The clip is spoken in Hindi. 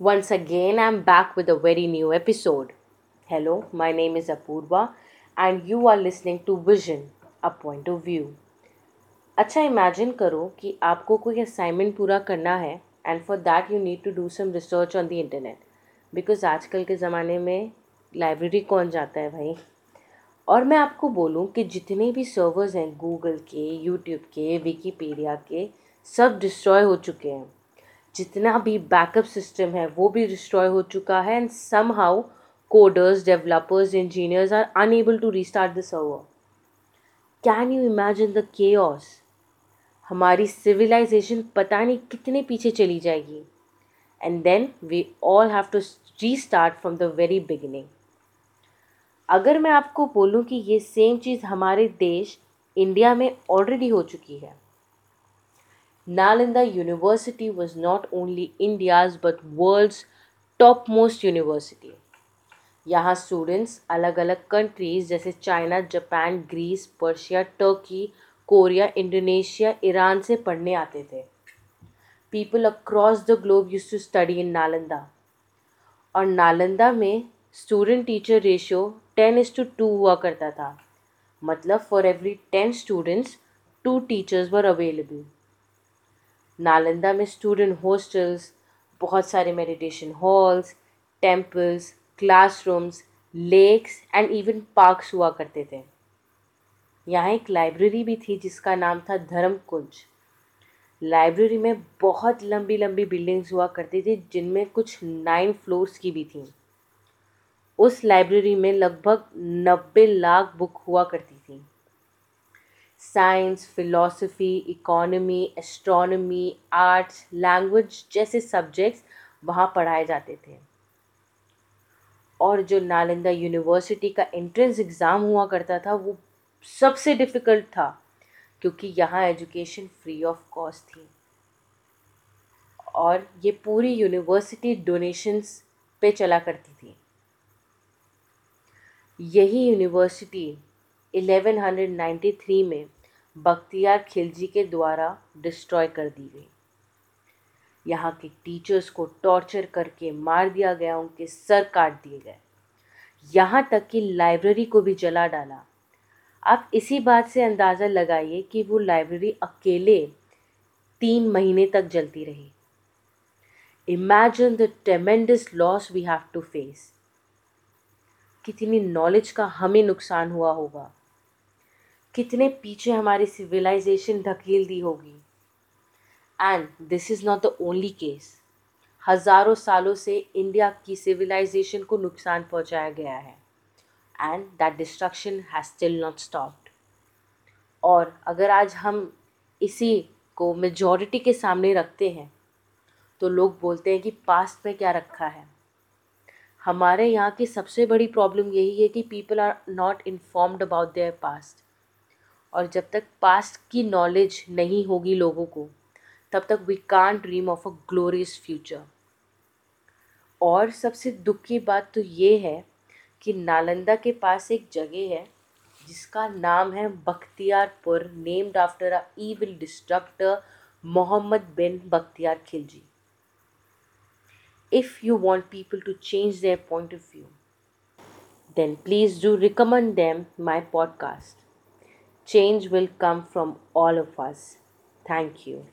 Once again, I'm back with a very new episode. Hello, my name is Apurva, and you are listening to Vision, a point of view. अच्छा इमेजिन करो कि आपको कोई असाइनमेंट पूरा करना है and for that you need to do some research on the internet because आजकल के ज़माने में लाइब्रेरी कौन जाता है भाई और मैं आपको बोलूँ कि जितने भी सर्वर्स हैं गूगल के यूट्यूब के विकीपीडिया के सब डिस्ट्रॉय हो चुके हैं जितना भी बैकअप सिस्टम है, वो भी डिस्ट्रॉय हो चुका है and somehow coders developers engineers are unable to restart the server can you imagine the chaos हमारी सिविलाइजेशन पता नहीं कितने पीछे चली जाएगी। And then we all have to restart from the very beginning अगर मैं आपको बोलूँ कि ये सेम चीज़ हमारे देश इंडिया में ऑलरेडी हो चुकी है Nalanda University was not only India's but world's topmost university. यहाँ स्टूडेंट्स अलग अलग कंट्रीज़ जैसे China Japan Greece Persia Turkey Korea Indonesia Iran से पढ़ने आते थे। People across the globe use to study in Nalanda और नालंदा में student teacher ratio ten is to two हुआ करता था। मतलब for every ten students two teachers were available Nalanda में स्टूडेंट हॉस्टल्स बहुत सारे meditation halls temples classrooms lakes and even parks हुआ करते थे। यहाँ एक लाइब्रेरी भी थी जिसका नाम था धर्म कुंज लाइब्रेरी में बहुत लंबी लंबी बिल्डिंग्स हुआ करती थी, जिनमें कुछ नाइन फ्लोर्स की भी थी। उस लाइब्रेरी में लगभग नब्बे लाख बुक हुआ करती science philosophy economy astronomy arts language जैसे सब्जेक्ट्स वहाँ पढ़ाए जाते थे। और जो नालंदा यूनिवर्सिटी का एंट्रेंस एग्ज़ाम हुआ करता था, वो सबसे डिफ़िकल्ट था, क्योंकि यहाँ एजुकेशन फ्री ऑफ़ कॉस्ट थी। और ये पूरी यूनिवर्सिटी डोनेशंस पे चला करती थी। यही यूनिवर्सिटी 1193 में बख्तियार खिलजी के द्वारा डिस्ट्रॉय कर दी गई। यहाँ के टीचर्स को टॉर्चर करके मार दिया गया, उनके सर काट दिए गए। यहाँ तक कि लाइब्रेरी को भी जला डाला। आप इसी बात से अंदाज़ा लगाइए कि वो लाइब्रेरी अकेले तीन महीने तक जलती रही। Imagine the tremendous loss we have to face कितनी नॉलेज का हमें नुकसान हुआ होगा। कितने पीछे हमारी सिविलाइजेशन धकेल दी होगी। And this is not the only case हज़ारों सालों से इंडिया की सिविलाइजेशन को नुकसान पहुँचाया गया है। And that destruction has still not stopped और अगर आज हम इसी को मेजॉरिटी के सामने रखते हैं तो लोग बोलते हैं कि पास्ट में क्या रखा है। हमारे यहाँ की सबसे बड़ी प्रॉब्लम यही है कि people are not informed about their past और जब तक पास्ट की नॉलेज नहीं होगी लोगों को तब तक we can dream of a glorious future और सबसे दुख की बात तो ये है कि नालंदा के पास एक जगह है जिसका नाम है Bakhtiyarpur named after a evil destructor Mohammad bin Bakhtiyar Khilji if you want people to change their point of view, then please do recommend them my podcast. Change will come from all of us. Thank you.